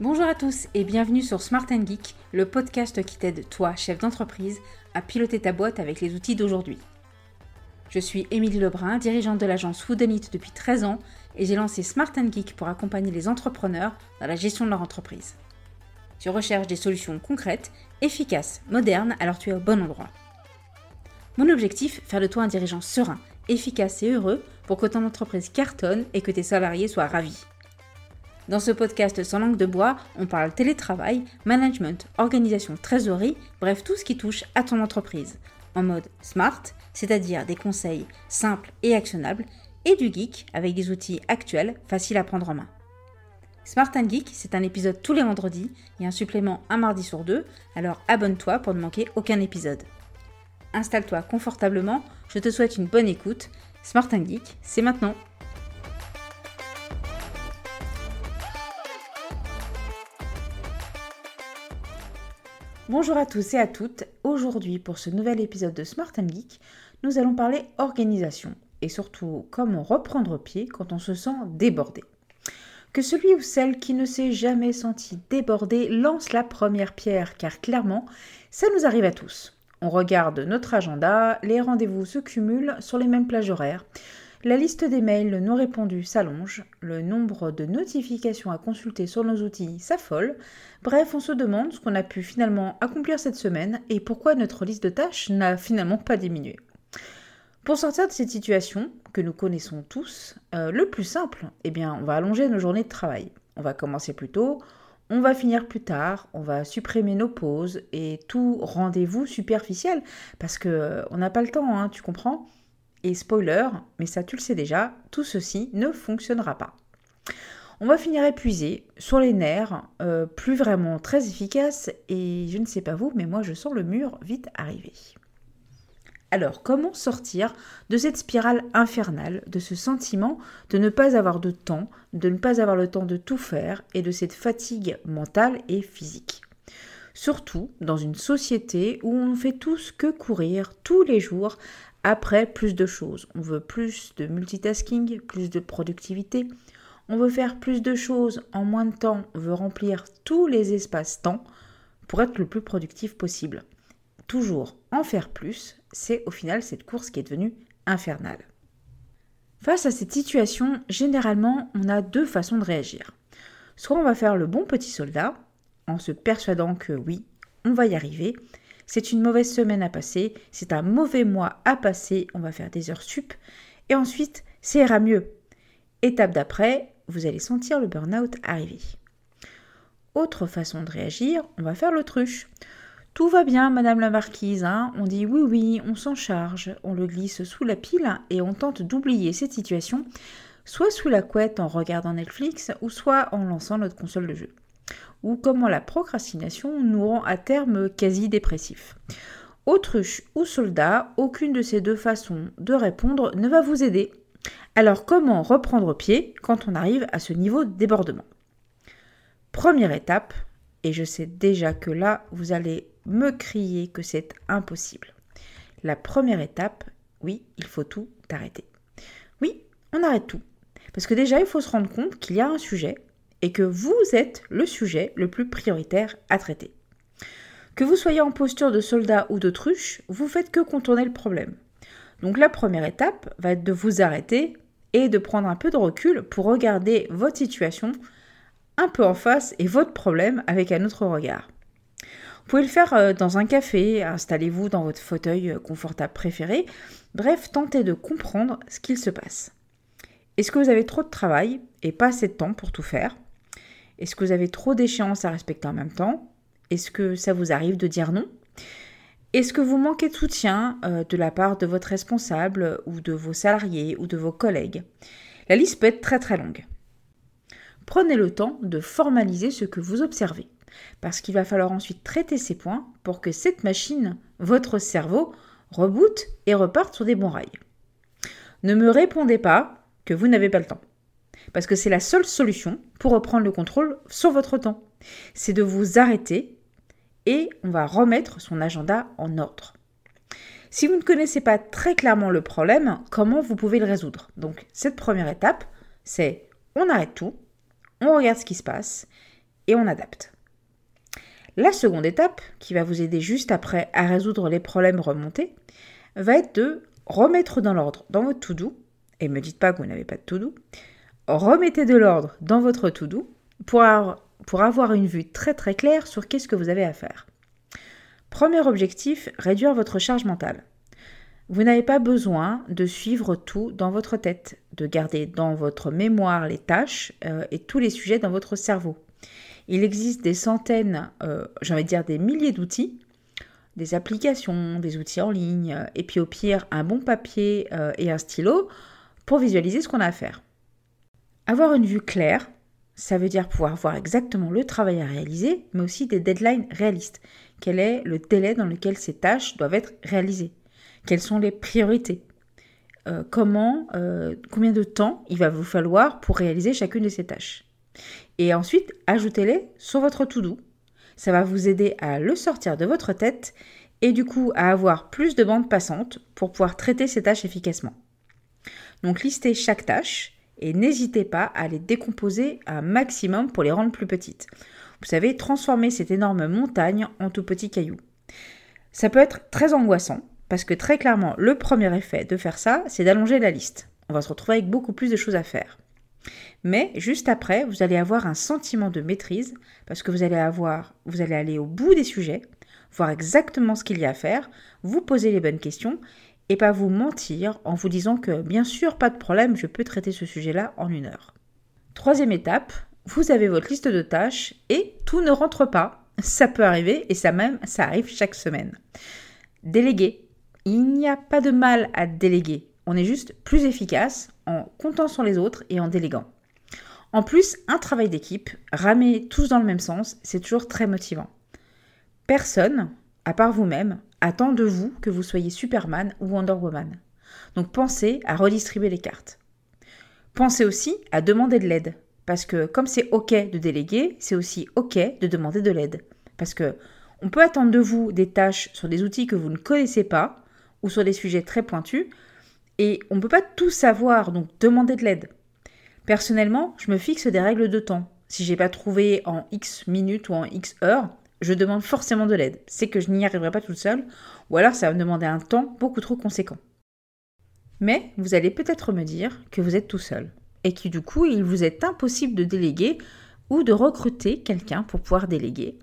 Bonjour à tous et bienvenue sur Smart Geek, le podcast qui t'aide, toi, chef d'entreprise, à piloter ta boîte avec les outils d'aujourd'hui. Je suis Émilie Lebrun, dirigeante de l'agence Foodonit depuis 13 ans et j'ai lancé Smart Geek pour accompagner les entrepreneurs dans la gestion de leur entreprise. Tu recherches des solutions concrètes, efficaces, modernes, alors tu es au bon endroit. Mon objectif, faire de toi un dirigeant serein, efficace et heureux pour que ton entreprise cartonne et que tes salariés soient ravis. Dans ce podcast sans langue de bois, on parle télétravail, management, organisation, trésorerie, bref tout ce qui touche à ton entreprise, en mode smart, c'est-à-dire des conseils simples et actionnables, et du geek avec des outils actuels faciles à prendre en main. Smart and Geek, c'est un épisode tous les vendredis et un supplément un mardi sur deux, alors abonne-toi pour ne manquer aucun épisode. Installe-toi confortablement, je te souhaite une bonne écoute. Smart and Geek, c'est maintenant. Bonjour à tous et à toutes. Aujourd'hui, pour ce nouvel épisode de Smart and Geek, nous allons parler organisation et surtout comment reprendre pied quand on se sent débordé. Que celui ou celle qui ne s'est jamais senti débordé lance la première pierre, car clairement, ça nous arrive à tous. On regarde notre agenda, les rendez-vous se cumulent sur les mêmes plages horaires. La liste des mails non répondus s'allonge, le nombre de notifications à consulter sur nos outils s'affole. Bref, on se demande ce qu'on a pu finalement accomplir cette semaine et pourquoi notre liste de tâches n'a finalement pas diminué. Pour sortir de cette situation que nous connaissons tous, euh, le plus simple, eh bien, on va allonger nos journées de travail. On va commencer plus tôt, on va finir plus tard, on va supprimer nos pauses et tout rendez-vous superficiel parce que euh, on n'a pas le temps, hein, tu comprends? Et spoiler, mais ça tu le sais déjà, tout ceci ne fonctionnera pas. On va finir épuisé, sur les nerfs, euh, plus vraiment très efficace et je ne sais pas vous, mais moi je sens le mur vite arriver. Alors, comment sortir de cette spirale infernale, de ce sentiment de ne pas avoir de temps, de ne pas avoir le temps de tout faire et de cette fatigue mentale et physique? Surtout dans une société où on ne fait tous que courir tous les jours après plus de choses. On veut plus de multitasking, plus de productivité. On veut faire plus de choses en moins de temps. On veut remplir tous les espaces-temps pour être le plus productif possible toujours en faire plus, c'est au final cette course qui est devenue infernale. Face à cette situation, généralement, on a deux façons de réagir. Soit on va faire le bon petit soldat, en se persuadant que oui, on va y arriver, c'est une mauvaise semaine à passer, c'est un mauvais mois à passer, on va faire des heures sup, et ensuite, ça ira mieux. Étape d'après, vous allez sentir le burn-out arriver. Autre façon de réagir, on va faire l'autruche. Tout va bien, Madame la Marquise. Hein. on dit oui, oui, on s'en charge. On le glisse sous la pile et on tente d'oublier cette situation, soit sous la couette en regardant Netflix, ou soit en lançant notre console de jeu. Ou comment la procrastination nous rend à terme quasi dépressif. Autruche ou soldat, aucune de ces deux façons de répondre ne va vous aider. Alors comment reprendre pied quand on arrive à ce niveau de débordement? Première étape, et je sais déjà que là, vous allez me crier que c'est impossible. La première étape, oui, il faut tout arrêter. Oui, on arrête tout. Parce que déjà, il faut se rendre compte qu'il y a un sujet et que vous êtes le sujet le plus prioritaire à traiter. Que vous soyez en posture de soldat ou d'autruche, vous faites que contourner le problème. Donc la première étape va être de vous arrêter et de prendre un peu de recul pour regarder votre situation un peu en face et votre problème avec un autre regard. Vous pouvez le faire euh, dans un café, installez-vous dans votre fauteuil euh, confortable préféré. Bref, tentez de comprendre ce qu'il se passe. Est-ce que vous avez trop de travail et pas assez de temps pour tout faire? Est-ce que vous avez trop d'échéances à respecter en même temps? Est-ce que ça vous arrive de dire non? Est-ce que vous manquez de soutien euh, de la part de votre responsable ou de vos salariés ou de vos collègues? La liste peut être très très longue. Prenez le temps de formaliser ce que vous observez parce qu'il va falloir ensuite traiter ces points pour que cette machine, votre cerveau, reboote et reparte sur des bons rails. Ne me répondez pas que vous n'avez pas le temps, parce que c'est la seule solution pour reprendre le contrôle sur votre temps. C'est de vous arrêter et on va remettre son agenda en ordre. Si vous ne connaissez pas très clairement le problème, comment vous pouvez le résoudre? Donc cette première étape, c'est on arrête tout, on regarde ce qui se passe et on adapte. La seconde étape, qui va vous aider juste après à résoudre les problèmes remontés, va être de remettre dans l'ordre dans votre to-do, et me dites pas que vous n'avez pas de to-do, remettez de l'ordre dans votre to-do pour, avoir une vue très très claire sur qu'est-ce que vous avez à faire. Premier objectif, réduire votre charge mentale. Vous n'avez pas besoin de suivre tout dans votre tête, de garder dans votre mémoire les tâches euh, et tous les sujets dans votre cerveau. Il existe des centaines, euh, j'ai envie de dire des milliers d'outils, des applications, des outils en ligne, et puis au pire un bon papier euh, et un stylo pour visualiser ce qu'on a à faire. Avoir une vue claire, ça veut dire pouvoir voir exactement le travail à réaliser, mais aussi des deadlines réalistes. Quel est le délai dans lequel ces tâches doivent être réalisées? Quelles sont les priorités? Euh, Comment, euh, combien de temps il va vous falloir pour réaliser chacune de ces tâches? Et ensuite, ajoutez-les sur votre to-do. Ça va vous aider à le sortir de votre tête et du coup à avoir plus de bandes passantes pour pouvoir traiter ces tâches efficacement. Donc listez chaque tâche et n'hésitez pas à les décomposer un maximum pour les rendre plus petites. Vous savez, transformer cette énorme montagne en tout petits cailloux. Ça peut être très angoissant parce que très clairement, le premier effet de faire ça, c'est d'allonger la liste. On va se retrouver avec beaucoup plus de choses à faire. Mais juste après, vous allez avoir un sentiment de maîtrise parce que vous allez avoir, vous allez aller au bout des sujets, voir exactement ce qu'il y a à faire, vous poser les bonnes questions et pas vous mentir en vous disant que bien sûr, pas de problème, je peux traiter ce sujet-là en une heure. Troisième étape, vous avez votre liste de tâches et tout ne rentre pas. Ça peut arriver et ça même, ça arrive chaque semaine. Déléguer. Il n'y a pas de mal à déléguer. On est juste plus efficace en comptant sur les autres et en déléguant. En plus, un travail d'équipe, ramer tous dans le même sens, c'est toujours très motivant. Personne, à part vous-même, attend de vous que vous soyez Superman ou Wonder Woman. Donc pensez à redistribuer les cartes. Pensez aussi à demander de l'aide. Parce que comme c'est OK de déléguer, c'est aussi OK de demander de l'aide. Parce que on peut attendre de vous des tâches sur des outils que vous ne connaissez pas ou sur des sujets très pointus, et on ne peut pas tout savoir, donc demander de l'aide. Personnellement, je me fixe des règles de temps. Si j'ai pas trouvé en X minutes ou en X heures, je demande forcément de l'aide. C'est que je n'y arriverai pas toute seule, ou alors ça va me demander un temps beaucoup trop conséquent. Mais vous allez peut-être me dire que vous êtes tout seul, et que du coup il vous est impossible de déléguer ou de recruter quelqu'un pour pouvoir déléguer.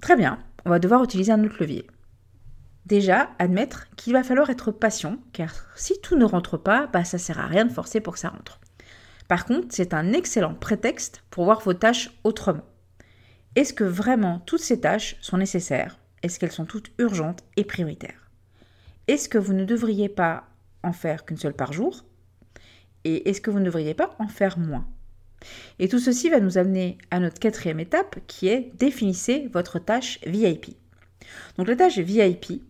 Très bien, on va devoir utiliser un autre levier. Déjà, admettre qu'il va falloir être patient, car si tout ne rentre pas, bah, ça sert à rien de forcer pour que ça rentre. Par contre, c'est un excellent prétexte pour voir vos tâches autrement. Est-ce que vraiment toutes ces tâches sont nécessaires? Est-ce qu'elles sont toutes urgentes et prioritaires? Est-ce que vous ne devriez pas en faire qu'une seule par jour? Et est-ce que vous ne devriez pas en faire moins? Et tout ceci va nous amener à notre quatrième étape qui est définissez votre tâche VIP. Donc la tâche VIP,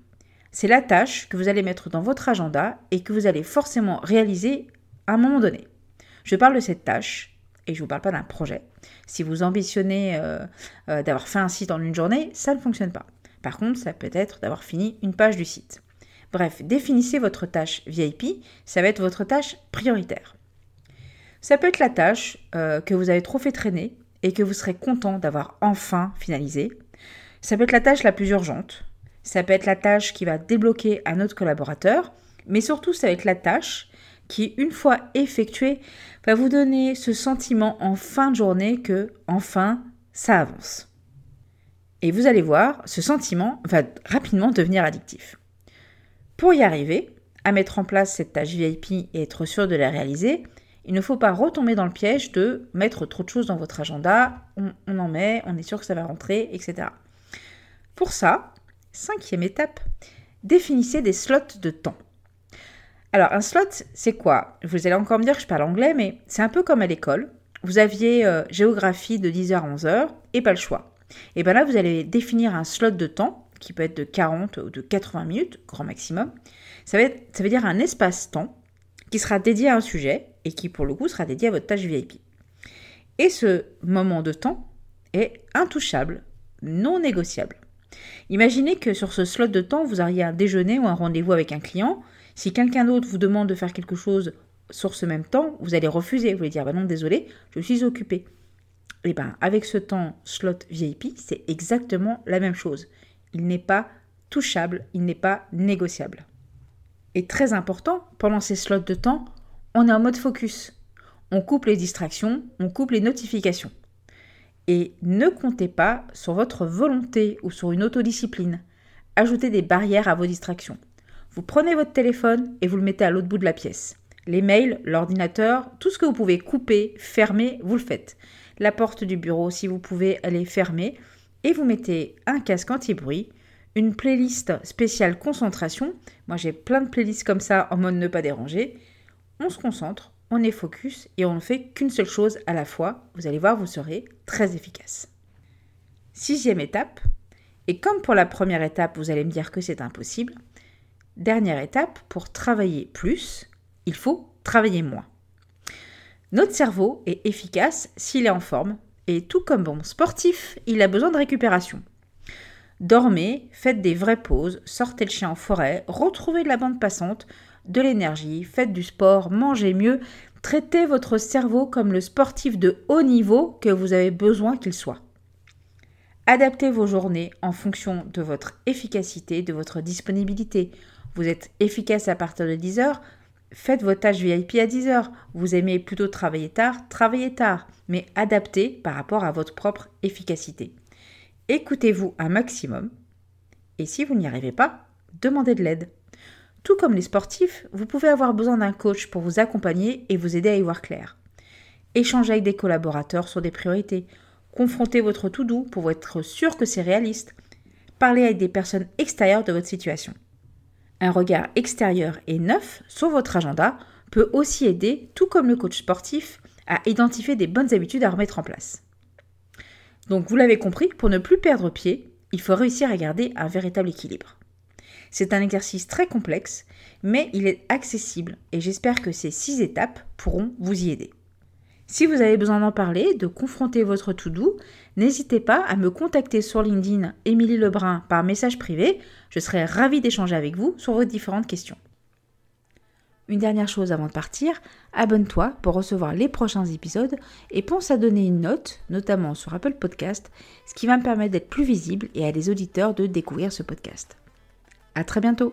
c'est la tâche que vous allez mettre dans votre agenda et que vous allez forcément réaliser à un moment donné. Je parle de cette tâche et je ne vous parle pas d'un projet. Si vous ambitionnez euh, euh, d'avoir fait un site en une journée, ça ne fonctionne pas. Par contre, ça peut être d'avoir fini une page du site. Bref, définissez votre tâche VIP, ça va être votre tâche prioritaire. Ça peut être la tâche euh, que vous avez trop fait traîner et que vous serez content d'avoir enfin finalisé. Ça peut être la tâche la plus urgente, ça peut être la tâche qui va débloquer un autre collaborateur, mais surtout ça va être la tâche qui, une fois effectuée, va vous donner ce sentiment en fin de journée que, enfin, ça avance. Et vous allez voir, ce sentiment va rapidement devenir addictif. Pour y arriver, à mettre en place cette tâche VIP et être sûr de la réaliser, il ne faut pas retomber dans le piège de mettre trop de choses dans votre agenda, on, on en met, on est sûr que ça va rentrer, etc. Pour ça, Cinquième étape, définissez des slots de temps. Alors un slot, c'est quoi? Vous allez encore me dire que je parle anglais, mais c'est un peu comme à l'école. Vous aviez euh, géographie de 10h à 11h et pas le choix. Et bien là, vous allez définir un slot de temps qui peut être de 40 ou de 80 minutes, grand maximum. Ça, va ça veut dire un espace-temps qui sera dédié à un sujet et qui pour le coup sera dédié à votre tâche VIP. Et ce moment de temps est intouchable, non négociable. Imaginez que sur ce slot de temps, vous auriez un déjeuner ou un rendez-vous avec un client. Si quelqu'un d'autre vous demande de faire quelque chose sur ce même temps, vous allez refuser. Vous allez dire bah non, désolé, je suis occupé. Et bien avec ce temps slot VIP, c'est exactement la même chose. Il n'est pas touchable, il n'est pas négociable. Et très important, pendant ces slots de temps, on est en mode focus. On coupe les distractions, on coupe les notifications. Et ne comptez pas sur votre volonté ou sur une autodiscipline. Ajoutez des barrières à vos distractions. Vous prenez votre téléphone et vous le mettez à l'autre bout de la pièce. Les mails, l'ordinateur, tout ce que vous pouvez couper, fermer, vous le faites. La porte du bureau, si vous pouvez, elle est fermée. Et vous mettez un casque anti-bruit, une playlist spéciale concentration. Moi, j'ai plein de playlists comme ça en mode ne pas déranger. On se concentre, on est focus et on ne fait qu'une seule chose à la fois. Vous allez voir, vous serez très efficace. Sixième étape, et comme pour la première étape, vous allez me dire que c'est impossible, dernière étape, pour travailler plus, il faut travailler moins. Notre cerveau est efficace s'il est en forme, et tout comme bon sportif, il a besoin de récupération. Dormez, faites des vraies pauses, sortez le chien en forêt, retrouvez de la bande passante, de l'énergie, faites du sport, mangez mieux, traitez votre cerveau comme le sportif de haut niveau que vous avez besoin qu'il soit. Adaptez vos journées en fonction de votre efficacité, de votre disponibilité. Vous êtes efficace à partir de 10 heures, faites vos tâches VIP à 10 heures. Vous aimez plutôt travailler tard, travaillez tard, mais adaptez par rapport à votre propre efficacité. Écoutez-vous un maximum et si vous n'y arrivez pas, demandez de l'aide. Tout comme les sportifs, vous pouvez avoir besoin d'un coach pour vous accompagner et vous aider à y voir clair. Échangez avec des collaborateurs sur des priorités. Confrontez votre to-do pour être sûr que c'est réaliste. Parlez avec des personnes extérieures de votre situation. Un regard extérieur et neuf sur votre agenda peut aussi aider, tout comme le coach sportif, à identifier des bonnes habitudes à remettre en place. Donc vous l'avez compris, pour ne plus perdre pied, il faut réussir à garder un véritable équilibre. C'est un exercice très complexe, mais il est accessible et j'espère que ces six étapes pourront vous y aider. Si vous avez besoin d'en parler, de confronter votre to-do, n'hésitez pas à me contacter sur LinkedIn Émilie Lebrun par message privé. Je serai ravie d'échanger avec vous sur vos différentes questions. Une dernière chose avant de partir, abonne-toi pour recevoir les prochains épisodes et pense à donner une note, notamment sur Apple Podcast, ce qui va me permettre d'être plus visible et à des auditeurs de découvrir ce podcast. À très bientôt!